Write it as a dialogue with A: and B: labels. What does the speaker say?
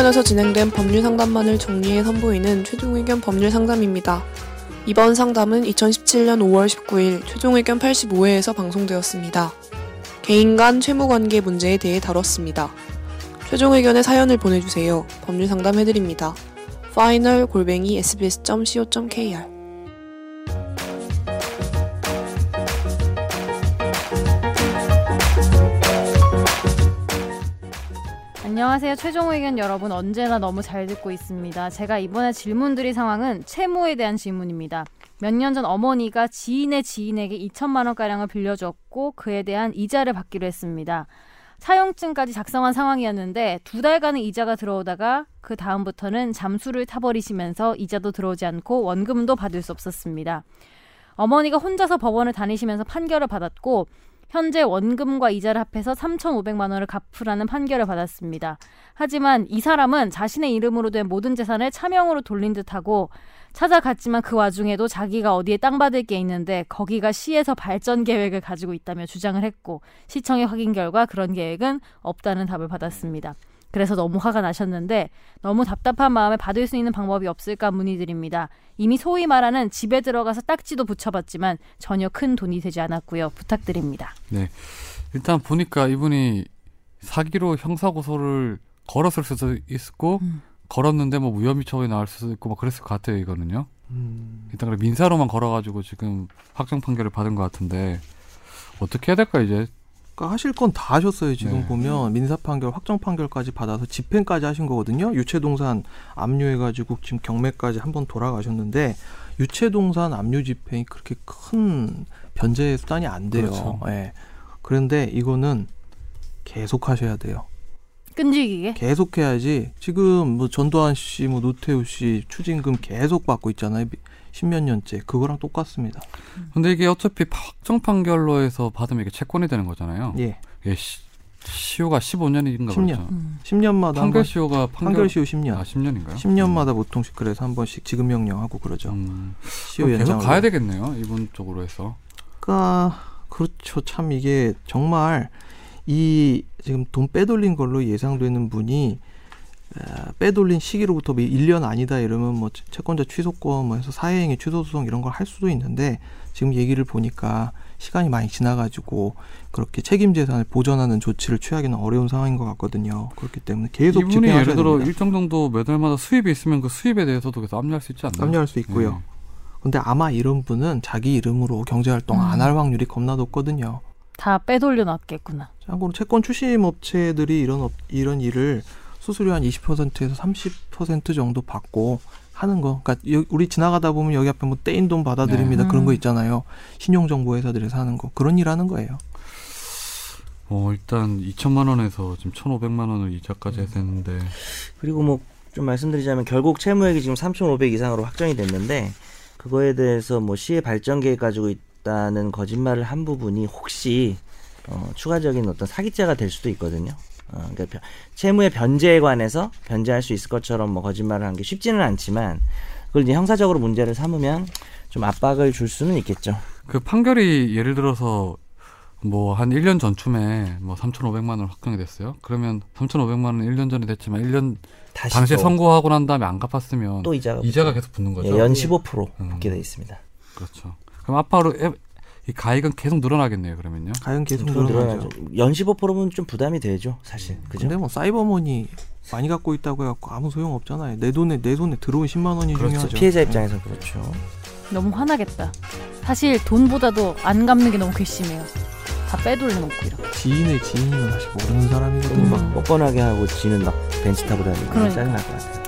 A: 최종에서 진행된 법률 상담만을 정리해 선보이는 최종 의견 법률 상담입니다. 이번 상담은 2017년 5월 19일 최종 의견 85회에서 방송되었습니다. 개인 간 채무 관계 문제에 대해 다뤘습니다. 최종 의견의 사연을 보내주세요. 법률 상담해드립니다. final 골뱅이 sbs.co.kr
B: 안녕하세요. 최종 의견 여러분 언제나 너무 잘 듣고 있습니다. 제가 이번에 질문드릴 상황은 채무에 대한 질문입니다. 몇 년 전 어머니가 지인의 지인에게 2천만 원가량을 빌려줬고 그에 대한 이자를 받기로 했습니다. 사용증까지 작성한 상황이었는데 두 달간은 이자가 들어오다가 그 다음부터는 잠수를 타버리시면서 이자도 들어오지 않고 원금도 받을 수 없었습니다. 어머니가 혼자서 법원을 다니시면서 판결을 받았고 현재 원금과 이자를 합해서 3,500만 원을 갚으라는 판결을 받았습니다. 하지만 이 사람은 자신의 이름으로 된 모든 재산을 차명으로 돌린 듯하고 찾아갔지만 그 와중에도 자기가 어디에 땅 받을 게 있는데 거기가 시에서 발전 계획을 가지고 있다며 주장을 했고 시청의 확인 결과 그런 계획은 없다는 답을 받았습니다. 그래서 너무 화가 나셨는데 너무 답답한 마음에 받을 수 있는 방법이 없을까 문의드립니다. 이미 소위 말하는 집에 들어가서 딱지도 붙여봤지만 전혀 큰 돈이 되지 않았고요. 부탁드립니다.
C: 네. 일단 보니까 이분이 사기로 형사고소를 걸었을 수도 있고 음. 걸었는데 뭐 무혐의 처분이 나올 수도 있고 뭐 그랬을 것 같아요 이거는요. 음. 일단 그래 민사로만 걸어가지고 지금 확정 판결을 받은 것 같은데 어떻게 해야 될까 이제
D: 그러니까 하실 건 다 하셨어요. 지금 네. 보면 민사 판결, 확정 판결까지 받아서 집행까지 하신 거거든요. 유체동산 압류해가지고 지금 경매까지 한 번 돌아가셨는데 유체동산 압류 집행이 그렇게 큰 변제 수단이 안 돼요. 그렇죠. 네. 그런데 이거는 계속 하셔야 돼요.
B: 끈질기게?
D: 계속 해야지. 지금 뭐 전두환 씨, 뭐 노태우 씨 추징금 계속 받고 있잖아요. 십몇 년째 그거랑 똑같습니다.
C: 근데 이게 어차피 확정 판결로 해서 받으면 이게 채권이 되는 거잖아요. 예. 예 시, 시효가 15년인가 10년. 그렇죠.
D: 음. 10년마다
C: 판결 시효가 판결,
D: 판결 시효 10년.
C: 아, 10년인가요?
D: 10년마다 음. 보통씩 그래서 한 번씩 지급 명령하고 그러죠. 음.
C: 시효 연장 계속 가야 되겠네요. 이분 쪽으로 해서.
D: 그러니까 그렇죠. 참 이게 정말 이 지금 돈 빼돌린 걸로 예상되는 분이 빼돌린 시기로부터 1년 뭐 아니다 이러면 뭐 채권자 취소권 뭐 해서 사회행위 취소 소송 이런 걸 할 수도 있는데 지금 얘기를 보니까 시간이 많이 지나가지고 그렇게 책임 재산을 보전하는 조치를 취하기는 어려운 상황인 것 같거든요. 그렇기 때문에 계속
C: 이분이 예를 들어 됩니다. 일정 정도 매달마다 수입이 있으면 그 수입에 대해서도 계속 압류할 수 있지 않나요?
D: 압류할 수 있고요. 네. 근데 아마 이런 분은 자기 이름으로 경제 활동 음. 안할 확률이 겁나 높거든요.
B: 다 빼돌려 놨겠구나.
D: 참고로 채권 추심 업체들이 이런 업, 이런 일을 수수료 한 20%에서 30% 정도 받고 하는 거. 그러니까 우리 지나가다 보면 여기 앞에 뭐 떼인 돈 받아드립니다. 네. 그런 거 음. 있잖아요. 신용정보회사들에서 하는 거. 그런 일 하는 거예요.
C: 어, 일단 2천만 원에서 지금 1,500만 원을 이자까지 했는데
E: 그리고 뭐 좀 말씀드리자면 결국 채무액이 지금 3,500 이상으로 확정이 됐는데 그거에 대해서 뭐 시의 발전 계획 가지고 있다는 거짓말을 한 부분이 혹시 어, 추가적인 어떤 사기죄가 될 수도 있거든요. 어, 그러니까 채무의 변제에 관해서 변제할 수 있을 것처럼 뭐 거짓말을 한 게 쉽지는 않지만 그걸 이제 형사적으로 문제를 삼으면 좀 압박을 줄 수는 있겠죠.
C: 그 판결이 예를 들어서 뭐 한 1년 전쯤에 뭐 3,500만 원 확정이 됐어요. 그러면 3,500만 원 1년 전에 됐지만 1년 당시에 선고하고 난 다음에 안 갚았으면 또 이자가 이자가 계속 붙는 거죠.
E: 예, 연15% 음. 붙게 돼 있습니다.
C: 그렇죠. 그럼 앞으로 이 가액은 계속 늘어나겠네요. 그러면요.
D: 가액은 계속 늘어나죠.
E: 연 15%면 좀 부담이 되죠, 사실. 음.
D: 그죠? 근데 뭐 사이버머니 많이 갖고 있다고 해갖고 아무 소용 없잖아요. 내 돈에 내 손에 들어온 10만 원이 그렇죠. 중요하죠.
E: 피해자 입장에서 그렇죠.
B: 너무 화나겠다. 사실 돈보다도 안 갚는 게 너무 괘씸해요. 다 빼돌려놓고 이렇게.
D: 지인의 지인은 사실 모르는 사람이거든요.
E: 음. 막 뻔뻔하게 하고 지는 막 벤치 타고 다니고 짜증날 것 같아요.